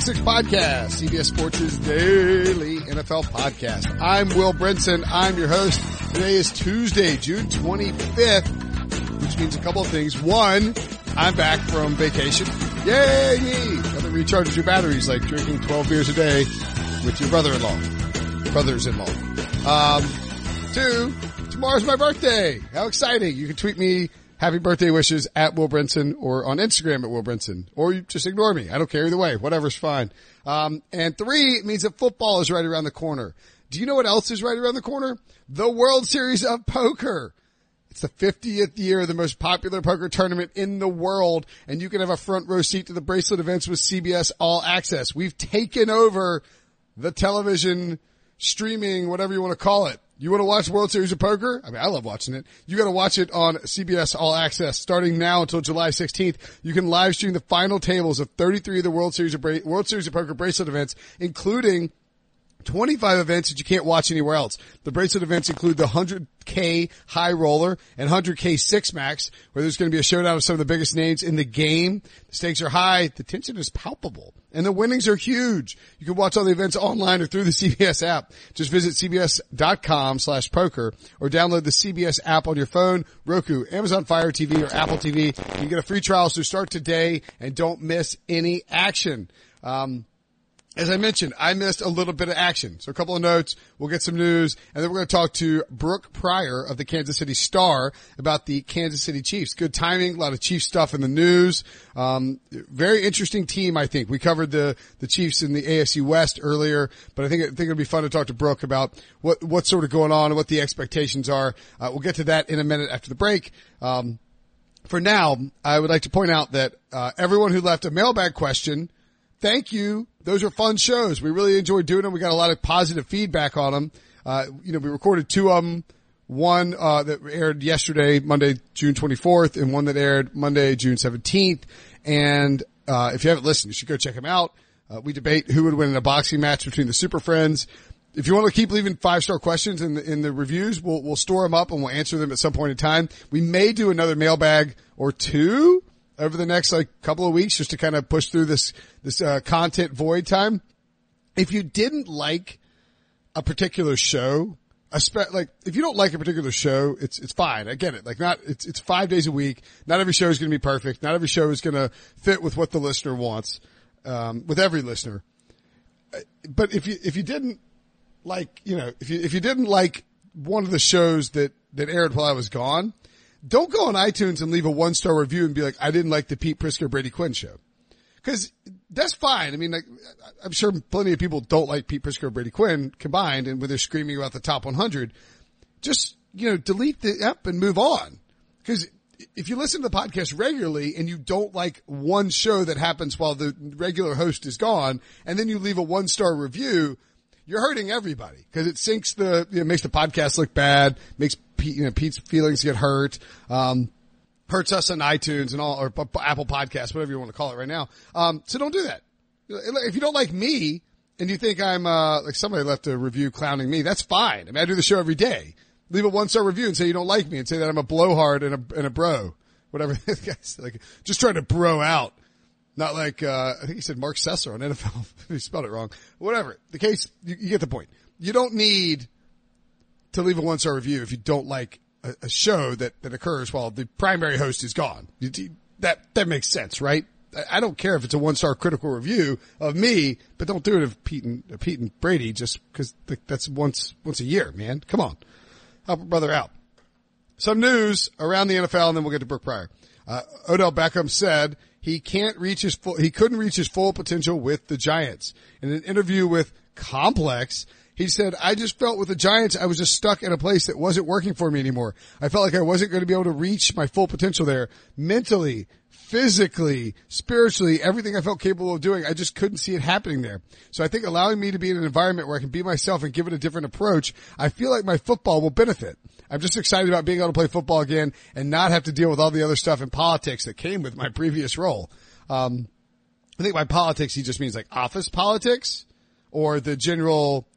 Six Podcast, CBS Sports' daily NFL podcast. I'm Will Brinson. I'm your host. Today is Tuesday, June 25th, which means a couple of things. One, I'm back from vacation. Yay! Nothing recharges your batteries like drinking 12 beers a day with your brother-in-law, brothers-in-law. Um, two, tomorrow's my birthday. How exciting. You can tweet me happy birthday wishes at Will Brinson or on Instagram at Will Brinson, or you just ignore me. I don't care either way. Whatever's fine. Um, and three, means that football is right around the corner. Do you know what else is right around the corner? The World Series of Poker. It's the 50th year of the most popular poker tournament in the world, and you can have a front row seat to the bracelet events with CBS All Access. We've taken over the television streaming, whatever you want to call it. You want to watch World Series of Poker? I mean, I love watching it. You got to watch it on CBS All Access starting now until July 16th. You can live stream the final tables of 33 of the World Series of Bra- World Series of Poker bracelet events, including 25 events that you can't watch anywhere else. The bracelet events include the 100K high roller and 100K six max, where there's going to be a showdown of some of the biggest names in the game. The stakes are high. The tension is palpable and the winnings are huge. You can watch all the events online or through the CBS app. Just visit cbs.com slash poker or download the CBS app on your phone, Roku, Amazon Fire TV or Apple TV. You can get a free trial. So start today and don't miss any action. Um, as I mentioned, I missed a little bit of action. So a couple of notes, we'll get some news, and then we're going to talk to Brooke Pryor of the Kansas City Star about the Kansas City Chiefs. Good timing, a lot of Chief stuff in the news. Um, very interesting team, I think. We covered the, the Chiefs in the AFC West earlier, but I think, I think it'll be fun to talk to Brooke about what, what's sort of going on and what the expectations are. Uh, we'll get to that in a minute after the break. Um, for now, I would like to point out that, uh, everyone who left a mailbag question, thank you. Those are fun shows. We really enjoyed doing them. We got a lot of positive feedback on them. Uh, you know, we recorded two of them. One, uh, that aired yesterday, Monday, June 24th, and one that aired Monday, June 17th. And, uh, if you haven't listened, you should go check them out. Uh, we debate who would win in a boxing match between the Super Friends. If you want to keep leaving five star questions in the, in the reviews, we'll, we'll store them up and we'll answer them at some point in time. We may do another mailbag or two over the next like couple of weeks just to kind of push through this, this, uh, content void time. If you didn't like a particular show, spe- like if you don't like a particular show, it's, it's fine. I get it. Like not, it's, it's five days a week. Not every show is going to be perfect. Not every show is going to fit with what the listener wants, um, with every listener. Uh, But if you, if you didn't like, you know, if you, if you didn't like one of the shows that, that aired while I was gone, don't go on iTunes and leave a one star review and be like, I didn't like the Pete Prisco Brady Quinn show. Cause that's fine. I mean, like, I'm sure plenty of people don't like Pete Prisco Brady Quinn combined and when they're screaming about the top 100, just, you know, delete the app and move on. Cause if you listen to the podcast regularly and you don't like one show that happens while the regular host is gone and then you leave a one star review, you're hurting everybody because it sinks the, know, makes the podcast look bad, makes Pete, you know, Pete's feelings get hurt, um, hurts us on iTunes and all, or Apple Podcasts, whatever you want to call it right now. Um, so don't do that. If you don't like me and you think I'm, uh, like somebody left a review clowning me, that's fine. I mean, I do the show every day. Leave a one star review and say you don't like me and say that I'm a blowhard and a, and a bro. Whatever like, just trying to bro out. Not like, uh, I think he said Mark Sesser on NFL. he spelled it wrong. Whatever. The case, you, you get the point. You don't need to leave a one star review if you don't like a, a, show that, that occurs while the primary host is gone. That, that makes sense, right? I, don't care if it's a one star critical review of me, but don't do it of Pete and, uh, Pete and Brady just cause that's once, once a year, man. Come on. Help a brother out. Some news around the NFL and then we'll get to Brooke Pryor. Uh, Odell Beckham said he can't reach his full, he couldn't reach his full potential with the Giants. In an interview with Complex, he said, I just felt with the Giants, I was just stuck in a place that wasn't working for me anymore. I felt like I wasn't going to be able to reach my full potential there mentally, physically, spiritually, everything I felt capable of doing. I just couldn't see it happening there. So I think allowing me to be in an environment where I can be myself and give it a different approach, I feel like my football will benefit. I'm just excited about being able to play football again and not have to deal with all the other stuff in politics that came with my previous role. Um, I think by politics, he just means like office politics or the general,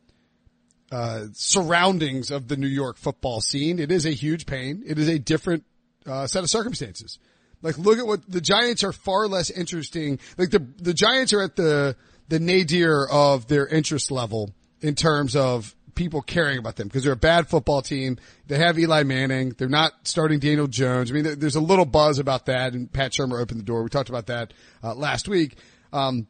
uh, surroundings of the New York football scene. It is a huge pain. It is a different, uh, set of circumstances. Like look at what the Giants are far less interesting. Like the, the Giants are at the, the nadir of their interest level in terms of people caring about them because they're a bad football team. They have Eli Manning. They're not starting Daniel Jones. I mean, there's a little buzz about that and Pat Shurmur opened the door. We talked about that uh, last week. Um,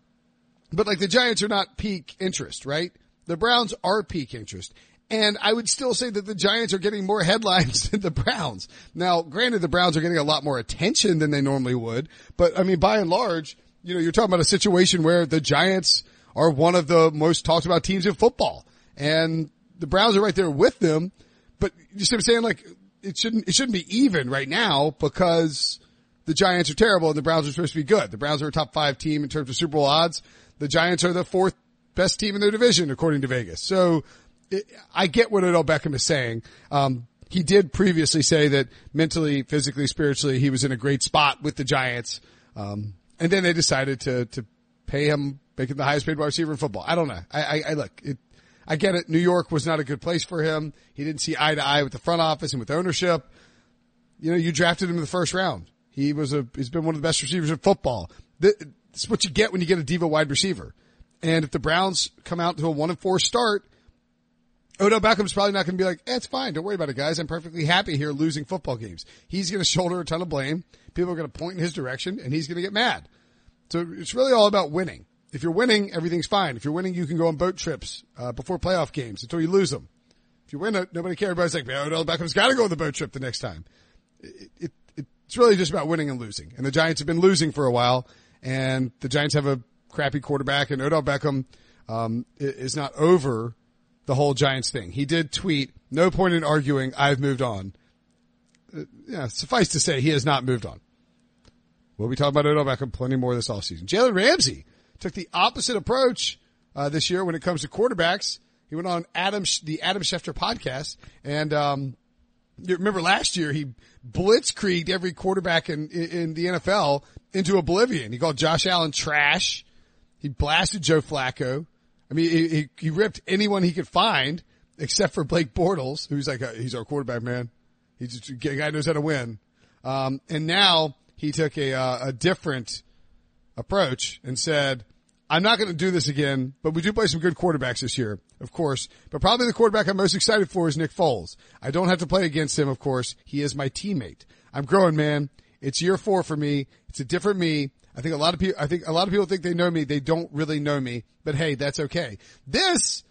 but like the Giants are not peak interest, right? The Browns are peak interest. And I would still say that the Giants are getting more headlines than the Browns. Now, granted, the Browns are getting a lot more attention than they normally would, but I mean, by and large, you know, you're talking about a situation where the Giants are one of the most talked about teams in football. And the Browns are right there with them, but you see what I'm saying? Like it shouldn't, it shouldn't be even right now because the Giants are terrible and the Browns are supposed to be good. The Browns are a top five team in terms of Super Bowl odds. The Giants are the fourth best team in their division according to Vegas. So it, I get what Odell Beckham is saying. Um, he did previously say that mentally, physically, spiritually, he was in a great spot with the Giants. Um, and then they decided to, to pay him, make him the highest paid wide receiver in football. I don't know. I, I, I look, it, I get it. New York was not a good place for him. He didn't see eye to eye with the front office and with ownership. You know, you drafted him in the first round. He was a, he's been one of the best receivers in football. This is what you get when you get a diva wide receiver. And if the Browns come out to a one and four start, Odell Beckham's probably not going to be like, eh, it's fine. Don't worry about it, guys. I'm perfectly happy here losing football games. He's going to shoulder a ton of blame. People are going to point in his direction and he's going to get mad. So it's really all about winning. If you're winning, everything's fine. If you're winning, you can go on boat trips uh, before playoff games until you lose them. If you win nobody cares. Everybody's like, man, Odell Beckham's got to go on the boat trip the next time. It, it, it's really just about winning and losing. And the Giants have been losing for a while, and the Giants have a crappy quarterback, and Odell Beckham um, is not over the whole Giants thing. He did tweet, "No point in arguing. I've moved on." Uh, yeah, suffice to say, he has not moved on. We'll be talking about Odell Beckham plenty more this offseason. Jalen Ramsey took the opposite approach uh, this year when it comes to quarterbacks. He went on Adam the Adam Schefter podcast, and um, you remember last year he blitzkrieged every quarterback in, in, in the NFL into oblivion. He called Josh Allen trash. He blasted Joe Flacco. I mean, he, he, he ripped anyone he could find except for Blake Bortles, who's like a, he's our quarterback man. He's just a guy knows how to win. Um, and now he took a uh, a different approach and said, I'm not going to do this again, but we do play some good quarterbacks this year, of course. But probably the quarterback I'm most excited for is Nick Foles. I don't have to play against him, of course. He is my teammate. I'm growing, man. It's year four for me. It's a different me. I think a lot of people, I think a lot of people think they know me. They don't really know me, but hey, that's okay. This,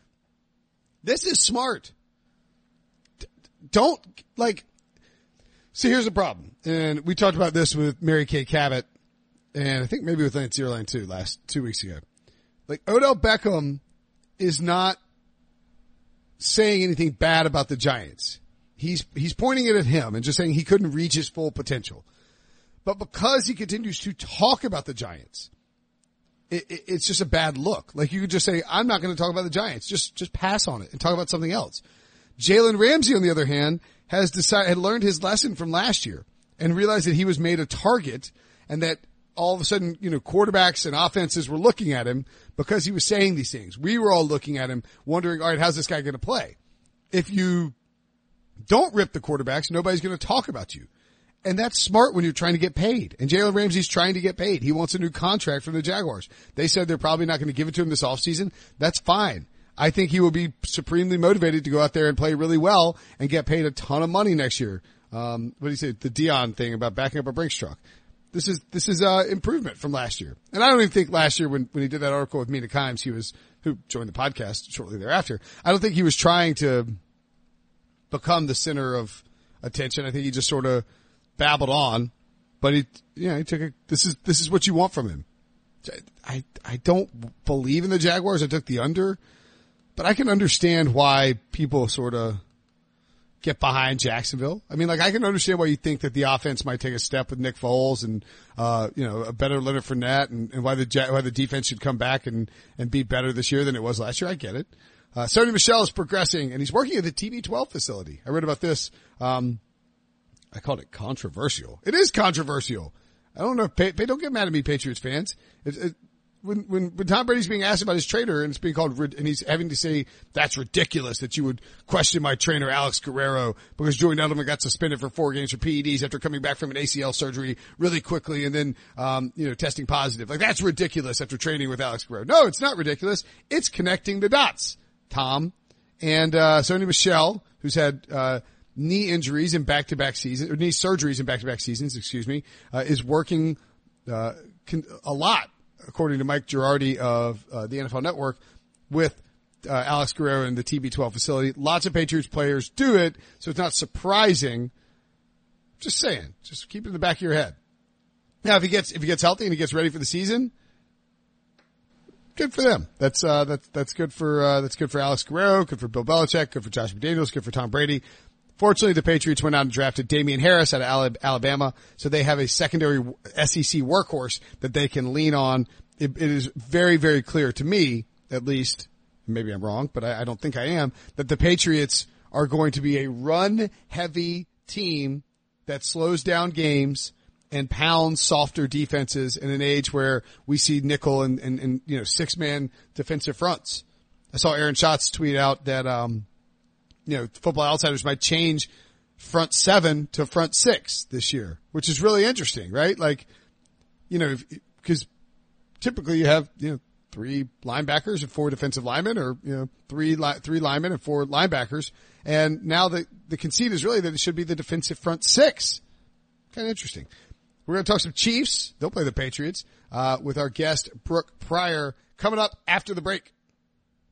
this is smart. D- don't like, see, here's the problem. And we talked about this with Mary Kay Cabot and I think maybe with Lance Zierlein too last two weeks ago. Like Odell Beckham is not saying anything bad about the Giants. He's he's pointing it at him and just saying he couldn't reach his full potential. But because he continues to talk about the Giants, it, it, it's just a bad look. Like you could just say, "I'm not going to talk about the Giants. Just just pass on it and talk about something else." Jalen Ramsey, on the other hand, has decided had learned his lesson from last year and realized that he was made a target and that all of a sudden, you know, quarterbacks and offenses were looking at him because he was saying these things. We were all looking at him wondering, all right, how's this guy going to play? If you don't rip the quarterbacks, nobody's going to talk about you. And that's smart when you're trying to get paid. And Jalen Ramsey's trying to get paid. He wants a new contract from the Jaguars. They said they're probably not going to give it to him this offseason. That's fine. I think he will be supremely motivated to go out there and play really well and get paid a ton of money next year. Um, what do you say? The Deion thing about backing up a Brinks truck this is this is uh improvement from last year. And I don't even think last year when when he did that article with Mina Kimes, he was who joined the podcast shortly thereafter. I don't think he was trying to become the center of attention. I think he just sort of babbled on, but he yeah he took a this is this is what you want from him. I I don't believe in the Jaguars. I took the under, but I can understand why people sort of get behind Jacksonville. I mean, like I can understand why you think that the offense might take a step with Nick Foles and, uh, you know, a better Leonard Fournette and, and why the, why the defense should come back and, and be better this year than it was last year. I get it. Uh, Sony Michel is progressing and he's working at the TB12 facility. I read about this. Um, I called it controversial. It is controversial. I don't know. Pay, pay, don't get mad at me, Patriots fans. It, it, when, when, when Tom Brady's being asked about his trainer and it's being called, and he's having to say, that's ridiculous that you would question my trainer, Alex Guerrero, because Julian Edelman got suspended for four games for PEDs after coming back from an ACL surgery really quickly and then, um, you know, testing positive. Like that's ridiculous after training with Alex Guerrero. No, it's not ridiculous. It's connecting the dots, Tom. And, uh, Sony Michel, who's had, uh, knee injuries in back-to-back seasons, or knee surgeries in back-to-back seasons, excuse me, uh, is working, uh, a lot according to Mike Giardi of uh, the NFL Network, with uh, Alex Guerrero in the TB12 facility. Lots of Patriots players do it, so it's not surprising. Just saying, just keep it in the back of your head. Now, if he gets if he gets healthy and he gets ready for the season, good for them. That's uh, that's that's good for uh, that's good for Alex Guerrero, good for Bill Belichick, good for Josh McDaniels, good for Tom Brady. Fortunately, the Patriots went out and drafted Damien Harris out of Alabama, so they have a secondary SEC workhorse that they can lean on. it, it is very, very clear to me, at least, maybe I'm wrong, but I, I don't think I am, that the Patriots are going to be a run heavy team that slows down games and pounds softer defenses in an age where we see nickel and, and, and you know, six man defensive fronts. I saw Aaron Schatz tweet out that, um, you know, football outsiders might change front seven to front six this year, which is really interesting, right? Like, you know, because typically you have, you know, three linebackers and four defensive linemen or, you know, three, li- three linemen and four linebackers. And now the, the conceit is really that it should be the defensive front six. Kind of interesting. We're going to talk some Chiefs. They'll play the Patriots, uh, with our guest Brooke Pryor coming up after the break.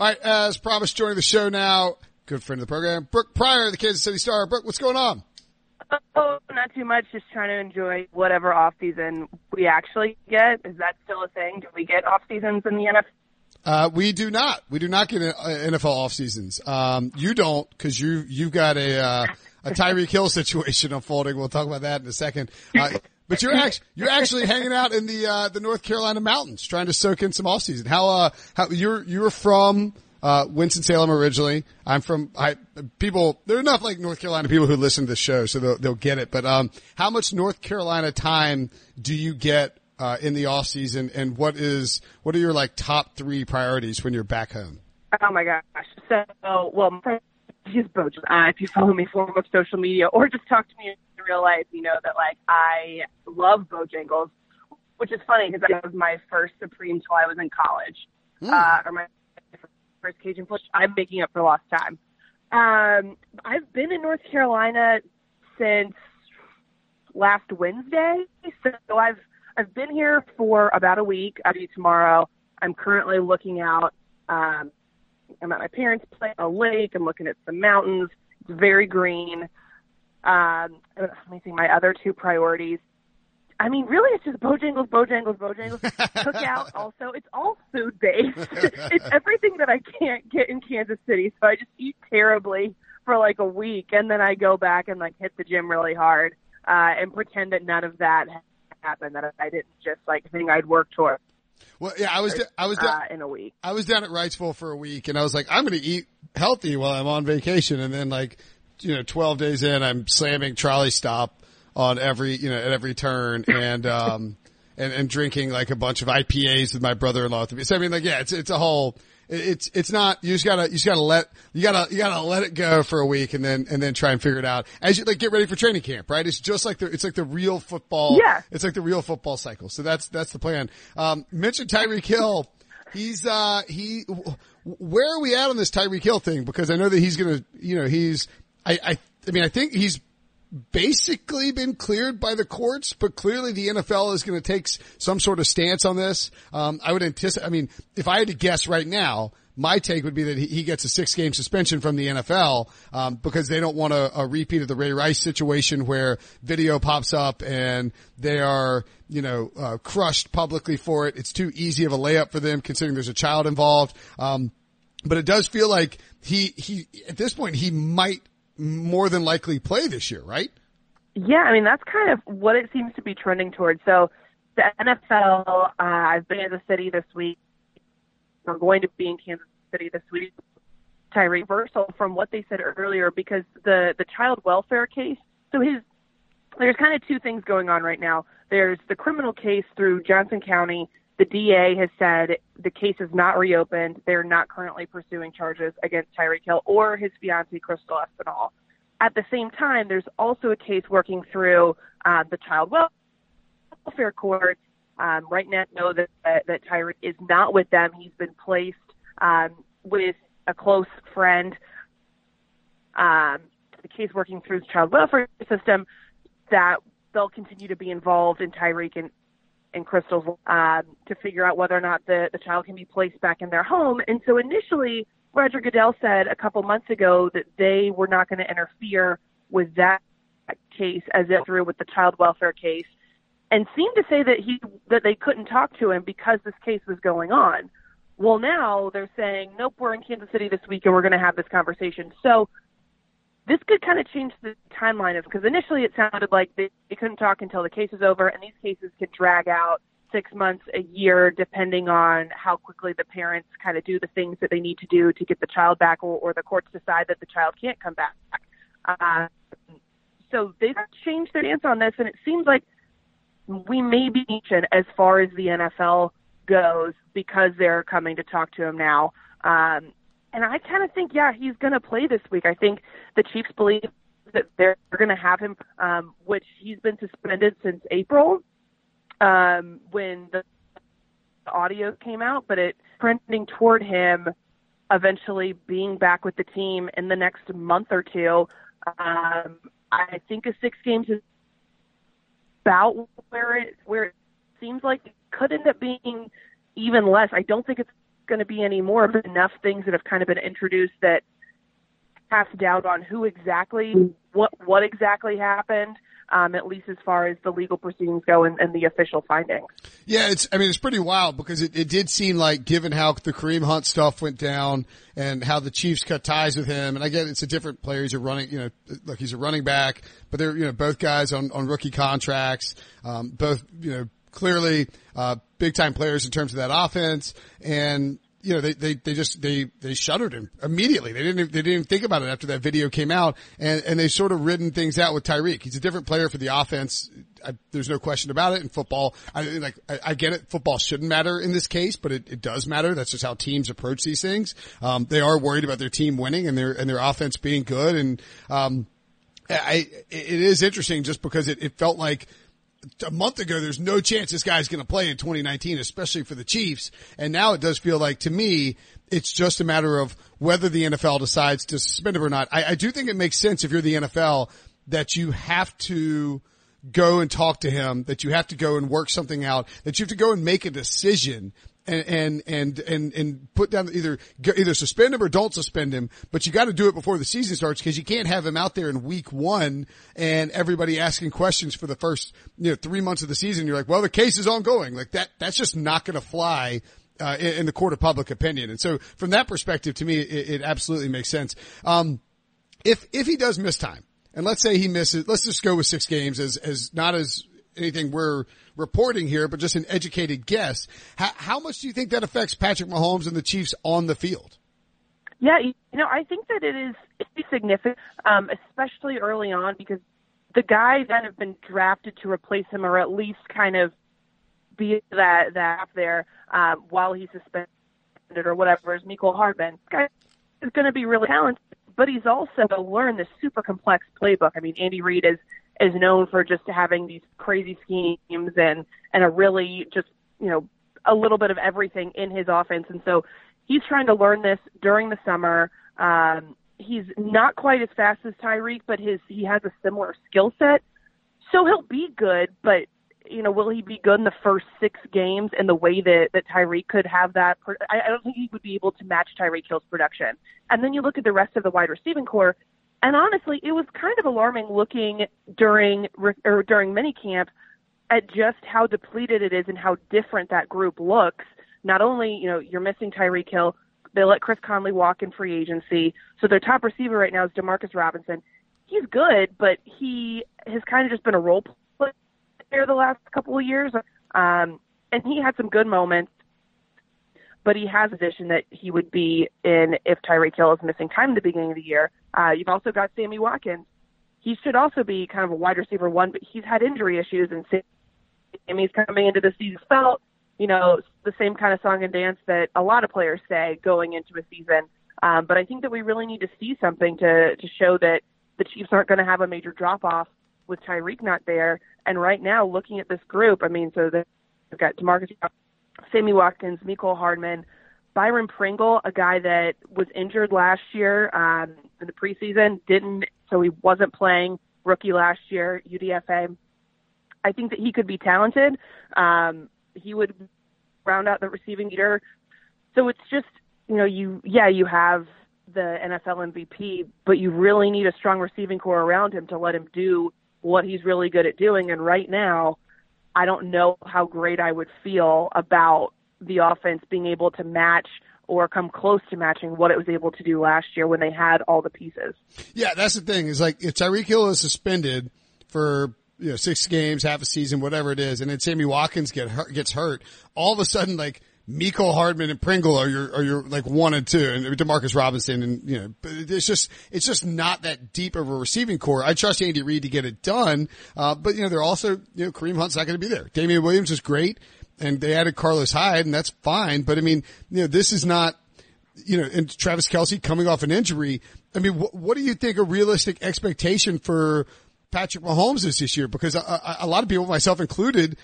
All right, as promised, joining the show now, good friend of the program, Brooke Pryor, the Kansas City Star. Brooke, what's going on? Oh, not too much. Just trying to enjoy whatever off season we actually get. Is that still a thing? Do we get off seasons in the NFL? Uh, we do not. We do not get uh, NFL off seasons. Um, you don't because you you've got a uh, a Tyreek Hill situation unfolding. We'll talk about that in a second. Uh, but you're actually you're actually hanging out in the uh, the North Carolina mountains, trying to soak in some off season. How uh how you're you're from uh, Winston Salem originally. I'm from I people. There are enough like North Carolina people who listen to the show, so they'll they'll get it. But um, how much North Carolina time do you get uh, in the off season, and what is what are your like top three priorities when you're back home? Oh my gosh! So well, he's Bojan. Uh, if you follow me for social media or just talk to me in real life, you know that like I love Bojangles, which is funny because that was my first Supreme till I was in college, mm. uh, or my first Cajun push. I'm making up for lost time. Um, I've been in North Carolina since last Wednesday, so I've I've been here for about a week. I'll be tomorrow. I'm currently looking out. Um, I'm at my parents' place, a lake. I'm looking at some mountains. It's very green. Um, let me see my other two priorities. I mean, really, it's just Bojangles, Bojangles, Bojangles. Cookout also. It's all food based. it's everything that I can't get in Kansas City. So I just eat terribly for like a week, and then I go back and like hit the gym really hard. uh, and pretend that none of that happened. That I didn't just like think I'd work towards. Well, yeah, I was, I was, uh, in a week. I was down at Wrightsville for a week and I was like, I'm going to eat healthy while I'm on vacation. And then like, you know, 12 days in, I'm slamming trolley stop on every, you know, at every turn and, um, and, and drinking like a bunch of IPAs with my brother-in-law. So I mean, like, yeah, it's, it's a whole, it's it's not you just gotta you just gotta let you gotta you gotta let it go for a week and then and then try and figure it out. As you like get ready for training camp right? It's just like the it's like the real football yeah. it's like the real football cycle. So that's that's the plan. Um mentioned Tyreek Hill. He's uh he where are we at on this Tyreek Hill thing? Because I know that he's gonna you know he's I I I mean I think he's basically been cleared by the courts, but clearly the NFL is going to take some sort of stance on this. Um, I would anticipate, I mean, if I had to guess right now, my take would be that he gets a six game suspension from the NFL, um, because they don't want a, a repeat of the Ray Rice situation where video pops up and they are, you know, uh, crushed publicly for it. It's too easy of a layup for them considering there's a child involved. Um, but it does feel like he, he, at this point, he might more than likely play this year, right? Yeah, I mean that's kind of what it seems to be trending towards. So the NFL, uh, I've been in the city this week. I'm going to be in Kansas City this week. Tyreek reversal from what they said earlier because the the child welfare case. So his there's kind of two things going on right now. There's the criminal case through Johnson County. The DA has said the case is not reopened. They're not currently pursuing charges against Tyreek Hill or his fiancee Crystal Espinal. At the same time, there's also a case working through uh, the child welfare court. Um, right now, know that uh, that Tyreek is not with them. He's been placed um, with a close friend. Um, the case working through the child welfare system that they'll continue to be involved in Tyreek and and Crystal's um, to figure out whether or not the, the child can be placed back in their home. And so initially, Roger Goodell said a couple months ago that they were not going to interfere with that case as it through with the child welfare case, and seemed to say that he that they couldn't talk to him because this case was going on. Well, now they're saying, nope, we're in Kansas City this week and we're going to have this conversation. So this could kind of change the timeline of because initially it sounded like they, they couldn't talk until the case is over, and these cases could drag out six months, a year, depending on how quickly the parents kind of do the things that they need to do to get the child back, or, or the courts decide that the child can't come back. Uh, so they've changed their stance on this, and it seems like we may be as far as the NFL goes because they're coming to talk to him now. Um, and I kind of think, yeah, he's going to play this week. I think the Chiefs believe that they're going to have him, um, which he's been suspended since April um, when the audio came out, but it trending toward him eventually being back with the team in the next month or two. Um, I think a six games is about where it where it seems like it could end up being even less. I don't think it's going to be any more, but enough things that have kind of been introduced that cast doubt on who exactly what what exactly happened um, at least as far as the legal proceedings go and, and, the official findings. Yeah, it's, I mean, it's pretty wild because it, it did seem like given how the Kareem Hunt stuff went down and how the Chiefs cut ties with him, and I get it's a different player. He's a running, you know, look, he's a running back, but they're, you know, both guys on, on rookie contracts, um, both, you know, clearly, uh, big time players in terms of that offense and, you know, they, they, they just, they, they shuttered him immediately. They didn't, they didn't even think about it after that video came out and, and they sort of ridden things out with Tyreek. He's a different player for the offense. I, there's no question about it in football. I like, I, I, get it. Football shouldn't matter in this case, but it, it does matter. That's just how teams approach these things. Um, they are worried about their team winning and their, and their offense being good. And, um, I, it is interesting just because it, it felt like a month ago, there's no chance this guy's going to play in 2019, especially for the Chiefs. And now it does feel like to me, it's just a matter of whether the NFL decides to suspend him or not. I, I do think it makes sense if you're the NFL that you have to go and talk to him, that you have to go and work something out, that you have to go and make a decision and and and and, put down either either suspend him or don't suspend him. But you got to do it before the season starts because you can't have him out there in week one and everybody asking questions for the first you know three months of the season. You're like, well, the case is ongoing. Like that. That's just not going to fly. Uh, in, in, the court of public opinion. And so from that perspective, to me, it, it absolutely makes sense. Um, if, if he does miss time, and let's say he misses, let's just go with six games as, as not as anything we're reporting here, but just an educated guess. How, how much do you think that affects Patrick Mahomes and the Chiefs on the field? Yeah, you know, I think that it is significant, um, especially early on, because the guys that have been drafted to replace him, or at least kind of be that that up there um, while he's suspended or whatever, is Mecole Hardman. This guy is going to be really talented, but he's also learned this super complex playbook. I mean, Andy Reid is is known for just having these crazy schemes and and a really just you know a little bit of everything in his offense, and so he's trying to learn this during the summer. Um, he's not quite as fast as Tyreek, but his he has a similar skill set, so he'll be good. But you know, will he be good in the first six games in the way that that Tyreek could have that? I, I don't think he would be able to match Tyreek Hill's production. And then you look at the rest of the wide receiving core, and honestly, it was kind of alarming looking during or during minicamp at just how depleted it is and how different that group looks. Not only you know you're missing Tyreek Hill, they let Chris Conley walk in free agency, so their top receiver right now is Demarcus Robinson. He's good, but he has kind of just been a role player the last couple of years, um, and he had some good moments. But he has a position that he would be in if Tyreek Hill is missing time at the beginning of the year. Uh, you've also got Sammy Watkins. He should also be kind of a wide receiver one, but he's had injury issues, and Sammy's coming into the season felt, you know, the same kind of song and dance that a lot of players say going into a season. Um, but I think that we really need to see something to to show that the Chiefs aren't going to have a major drop off with Tyreek not there. And right now, looking at this group, I mean, so they've got Demarcus, Sammy Watkins, Mecole Hardman, Byron Pringle, a guy that was injured last year um, in the preseason, didn't, so he wasn't playing rookie last year, UDFA. I think that he could be talented. Um, he would round out the receiving leader. So it's just, you know, you, yeah, you have the NFL MVP, but you really need a strong receiving core around him to let him do what he's really good at doing. And right now, I don't know how great I would feel about the offense being able to match or come close to matching what it was able to do last year when they had all the pieces. Yeah, that's the thing. Is like if Tyreek Hill is suspended for you know six games, half a season, whatever it is, and then Sammy Watkins get hurt, gets hurt, all of a sudden like Mecole Hardman and Pringle are your are your like one and two, and Demarcus Robinson, and you know, it's just it's just not that deep of a receiving core. I trust Andy Reid to get it done, uh, but you know, they're also you know Kareem Hunt's not going to be there. Damien Williams is great, and they added Carlos Hyde, and that's fine. But I mean, you know, this is not you know, and Travis Kelce coming off an injury. I mean, wh- what do you think a realistic expectation for Patrick Mahomes is this year? Because a, a, lot of people, myself included,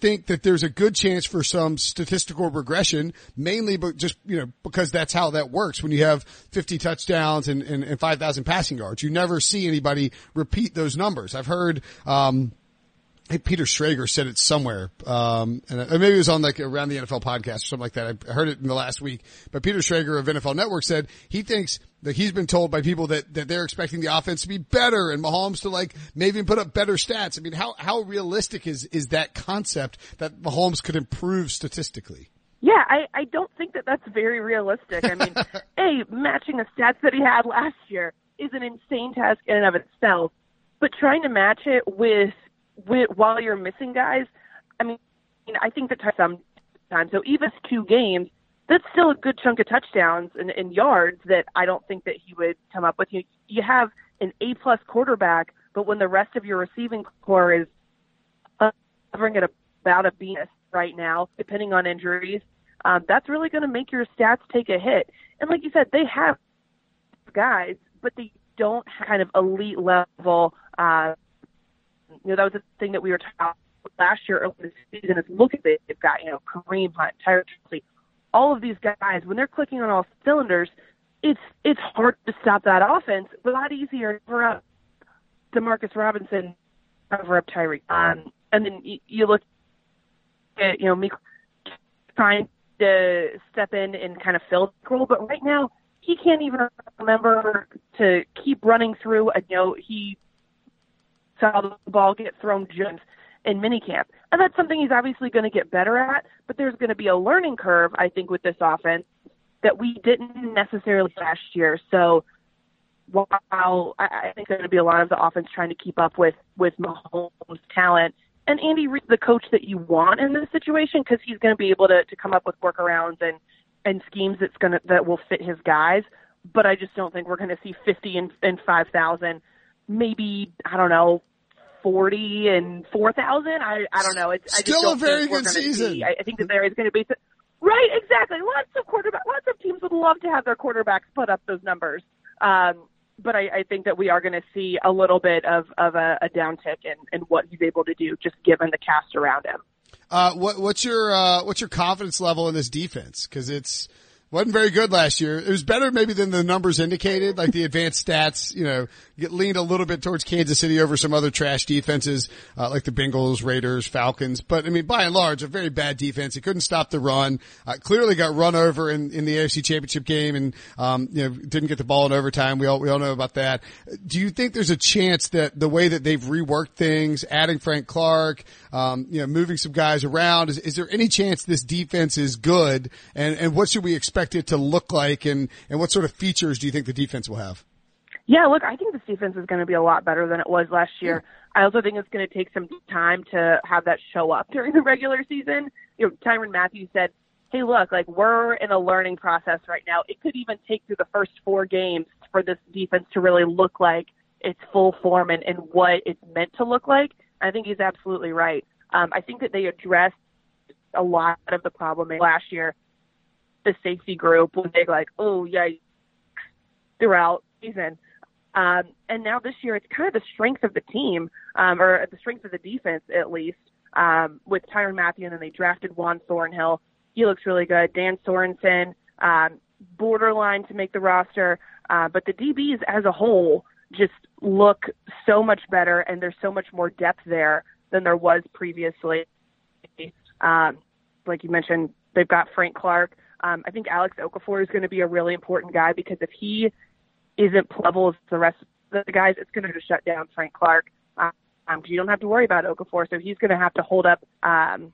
think that there's a good chance for some statistical regression, mainly but just, you know, because that's how that works when you have 50 touchdowns and, and, and 5,000 passing yards. You never see anybody repeat those numbers. I've heard, um, Hey, Peter Schrager said it somewhere, um, and maybe it was on like around the NFL podcast or something like that. I heard it in the last week, but Peter Schrager of NFL Network said he thinks that he's been told by people that, that they're expecting the offense to be better and Mahomes to like maybe put up better stats. I mean, how, how realistic is, is that concept that Mahomes could improve statistically? Yeah, I, I don't think that that's very realistic. I mean, A, matching the stats that he had last year is an insane task in and of itself, but trying to match it with while you're missing guys, I mean, I think that sometimes, so even two games, that's still a good chunk of touchdowns and, and yards that I don't think that he would come up with. You, you have an A plus quarterback, but when the rest of your receiving core is hovering at about a B right now, depending on injuries, um, that's really going to make your stats take a hit. And like you said, they have guys, but they don't have kind of elite level uh, you know, that was the thing that we were talking about last year early the season is look at it. They've got, you know, Kareem Hunt, Tyler all of these guys, when they're clicking on all cylinders, it's it's hard to stop that offense, a lot easier for up Demarcus Robinson over up Tyreek. Um, and then you, you look at, you know, me trying to step in and kind of fill the role, but right now he can't even remember to keep running through a you know, he saw the ball get thrown just in minicamp. And that's something he's obviously going to get better at, but there's going to be a learning curve, I think, with this offense that we didn't necessarily last year. So while I, think there's going to be a lot of the offense trying to keep up with with Mahomes' talent, and Andy Reid, the coach that you want in this situation, because he's going to be able to to come up with workarounds and and schemes that's going to that will fit his guys. But I just don't think we're going to see 50 and, and 5,000. Maybe I don't know, 40 and 4,000. I I don't know. It's still I just a very good season. I, I think that there is going to be. Right, exactly. Lots of quarterback, lots of teams would love to have their quarterbacks put up those numbers. Um, but I, I think that we are going to see a little bit of, of a, a downtick in, in what he's able to do, just given the cast around him. Uh, what, what's your uh, what's your confidence level in this defense? Because it's wasn't very good last year. It was better maybe than the numbers indicated, like the advanced stats, you know, get leaned a little bit towards Kansas City over some other trash defenses, uh, like the Bengals, Raiders, Falcons. But I mean, by and large, a very bad defense. It couldn't stop the run. Uh, clearly got run over in, in the AFC championship game and, um, you know, didn't get the ball in overtime. We all, we all know about that. Do you think there's a chance that the way that they've reworked things, adding Frank Clark, um, you know, moving some guys around, is, is there any chance this defense is good? And, and what should we expect it to look like and, and what sort of features do you think the defense will have? Yeah, look, I think this defense is going to be a lot better than it was last year. I also think it's going to take some time to have that show up during the regular season. You know, Tyrann Mathieu said, "Hey, look, like we're in a learning process right now. It could even take through the first four games for this defense to really look like its full form and, and what it's meant to look like." I think he's absolutely right. Um, I think that they addressed a lot of the problem last year. The safety group was big, like, "Oh, yeah," throughout season. Um, and now this year, it's kind of the strength of the team, um, or the strength of the defense, at least, um, with Tyrann Mathieu, and then they drafted Juan Thornhill. He looks really good. Dan Sorensen, um, borderline to make the roster. Uh, but the DBs as a whole just look so much better, and there's so much more depth there than there was previously. Um, like you mentioned, they've got Frank Clark. Um, I think Alex Okafor is going to be a really important guy because if he isn't level as the rest of the guys, it's going to shut down Frank Clark. Um, you don't have to worry about Okafor, so he's going to have to hold up um,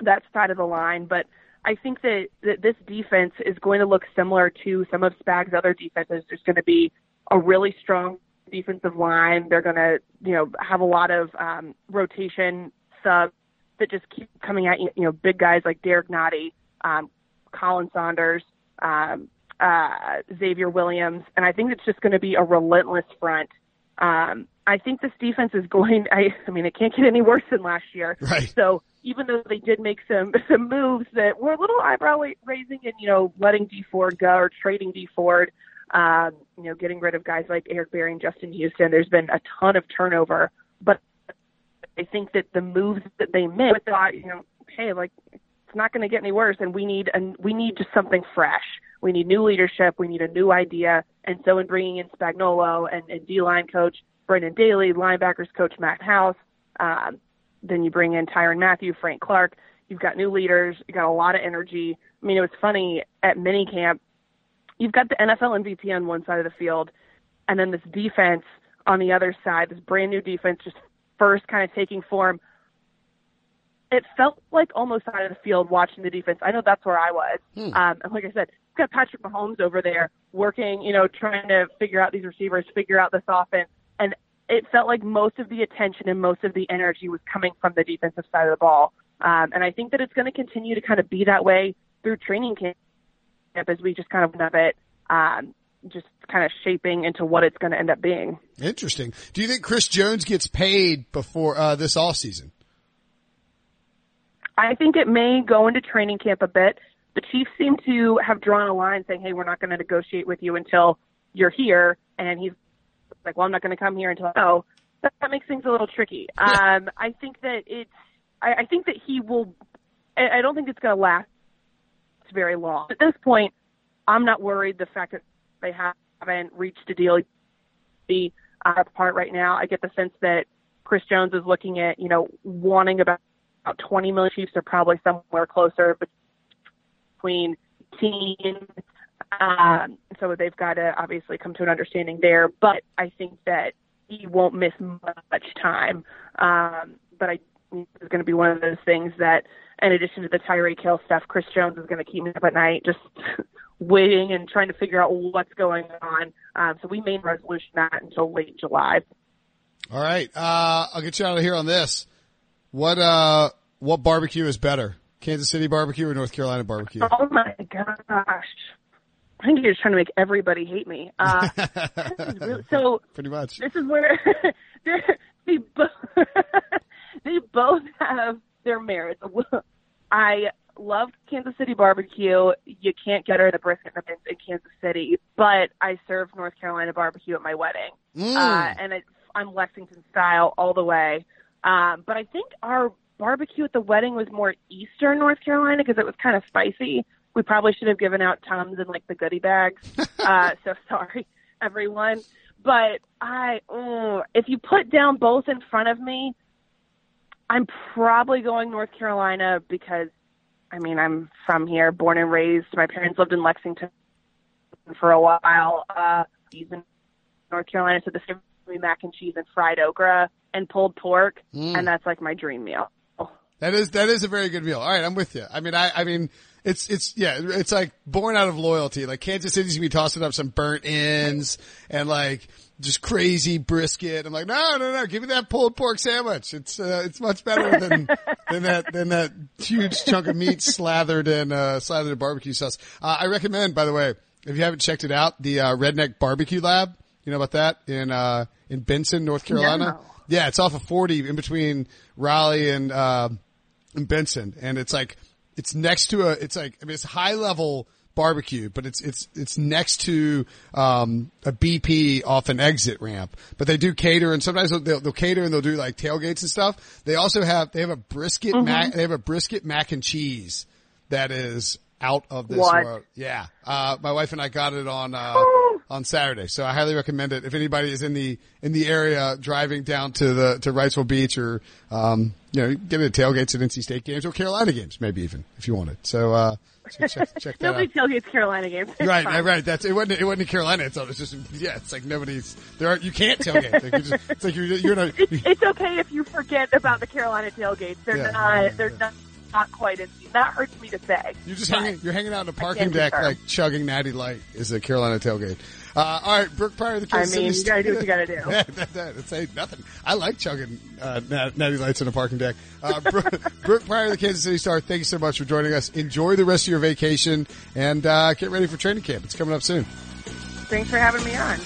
that side of the line. But I think that, that this defense is going to look similar to some of Spag's other defenses. There's going to be a really strong defensive line. They're going to, you know, have a lot of um, rotation subs that just keep coming at you. You know, big guys like Derrick Nnadi, um, Khalen Saunders, um, uh, Xavier Williams, and I think it's just going to be a relentless front. Um, I think this defense is going. I, I mean, it can't get any worse than last year. Right. So even though they did make some some moves that were a little eyebrow raising, and you know, letting Dee Ford go or trading Dee Ford, um, you know, getting rid of guys like Eric Berry and Justin Houston, there's been a ton of turnover. But I think that the moves that they made, thought, you know, hey, like it's not going to get any worse, and we need and we need just something fresh. We need new leadership. We need a new idea. And so, in bringing in Spagnuolo and, and D line coach Brendan Daly, linebackers coach Matt House, um, then you bring in Tyrann Mathieu, Frank Clark. You've got new leaders. You've got a lot of energy. I mean, it was funny at minicamp. You've got the NFL MVP on one side of the field, and then this defense on the other side. This brand new defense, just first kind of taking form. It felt like almost out of the field watching the defense. I know that's where I was. Hmm. Um, and like I said, got Patrick Mahomes over there working, you know, trying to figure out these receivers, figure out this offense. And it felt like most of the attention and most of the energy was coming from the defensive side of the ball. Um, and I think that it's going to continue to kind of be that way through training camp as we just kind of have it, um, just kind of shaping into what it's going to end up being. Interesting. Do you think Chris Jones gets paid before uh, this off season? I think it may go into training camp a bit the Chiefs seem to have drawn a line saying, hey, we're not going to negotiate with you until you're here. And he's like, well, I'm not going to come here until, oh, that, that makes things a little tricky. Um, I think that it's, I, I think that he will, I, I don't think it's going to last very long. At this point, I'm not worried the fact that they haven't reached a deal be uh, apart right now. I get the sense that Chris Jones is looking at, you know, wanting about, about 20 million Chiefs are probably somewhere closer, between teams. Um, so they've got to obviously come to an understanding there. But I think that he won't miss much time. Um, but I think it's going to be one of those things that, in addition to the Tyreek Hill stuff, Chris Jones is going to keep me up at night just waiting and trying to figure out what's going on. Um, so we made resolution that until late July. All right. Uh, I'll get you out of here on this. What, uh, what barbecue is better? Kansas City barbecue or North Carolina barbecue? Oh my gosh. I think you're just trying to make everybody hate me. Uh, really, so pretty much. This is where they both they both have their merits. I love Kansas City barbecue. You can't get her the brisket and in Kansas City, but I served North Carolina barbecue at my wedding, Mm. uh, and it's, I'm Lexington style all the way. Um, but I think our barbecue at the wedding was more Eastern North Carolina because it was kind of spicy. We probably should have given out tums in like the goodie bags. uh, so sorry, everyone. But I, oh, if you put down both in front of me, I'm probably going North Carolina because, I mean, I'm from here, born and raised. My parents lived in Lexington for a while. Uh, he's in North Carolina, so the me mac and cheese and fried okra and pulled pork, Mm. and that's like my dream meal. That is that is a very good meal. All right, I'm with you. I mean, I I mean, it's it's yeah, it's like born out of loyalty. Like Kansas City's gonna be tossing up some burnt ends and like just crazy brisket. I'm like, no, no, no, give me that pulled pork sandwich. It's uh, it's much better than than that than that huge chunk of meat slathered in uh, slathered in barbecue sauce. Uh, I recommend, by the way, if you haven't checked it out, the uh, Redneck Barbecue Lab. You know about that in uh in Benson, North Carolina. No. Yeah, it's off of 40 in between Raleigh and, uh, and Benson. And it's like, it's next to a, it's like, I mean, it's high level barbecue, but it's, it's, it's next to, um, a BP off an exit ramp, but they do cater and sometimes they'll, they'll, they'll cater and they'll do like tailgates and stuff. They also have, they have a brisket mac, they have a brisket mac and cheese that is out of this What? world. Yeah. Uh, my wife and I got it on, uh, on Saturday. So I highly recommend it. If anybody is in the, in the area driving down to the, to Wrightsville Beach or, um, you know, get it tailgates at NC State games or Carolina games, maybe even if you want it. So, uh, so check, check. Nobody tailgates Carolina games. It's Right, fine. right. That's it. wasn't. It wasn't in Carolina. It's, it's just yeah. It's like nobody's there. Are, you can't tailgate. Like, you just, it's like you're you're not. It's, it's okay if you forget about the Carolina tailgates. They're Yeah. not. They're not. Not quite as that hurts me to say. You're just hanging. You're hanging out in a parking deck, confirm. like chugging Natty Light. Is a Carolina tailgate. Uh, all right, Brooke Pryor, of the I mean, you gotta do what you gotta do. Yeah, that, that, ain't nothing. I like chugging uh, Natty Lights on a parking deck. Uh, Brooke, Brooke Pryor, the Kansas City Star. Thank you so much for joining us. Enjoy the rest of your vacation and uh, get ready for training camp. It's coming up soon. Thanks for having me on.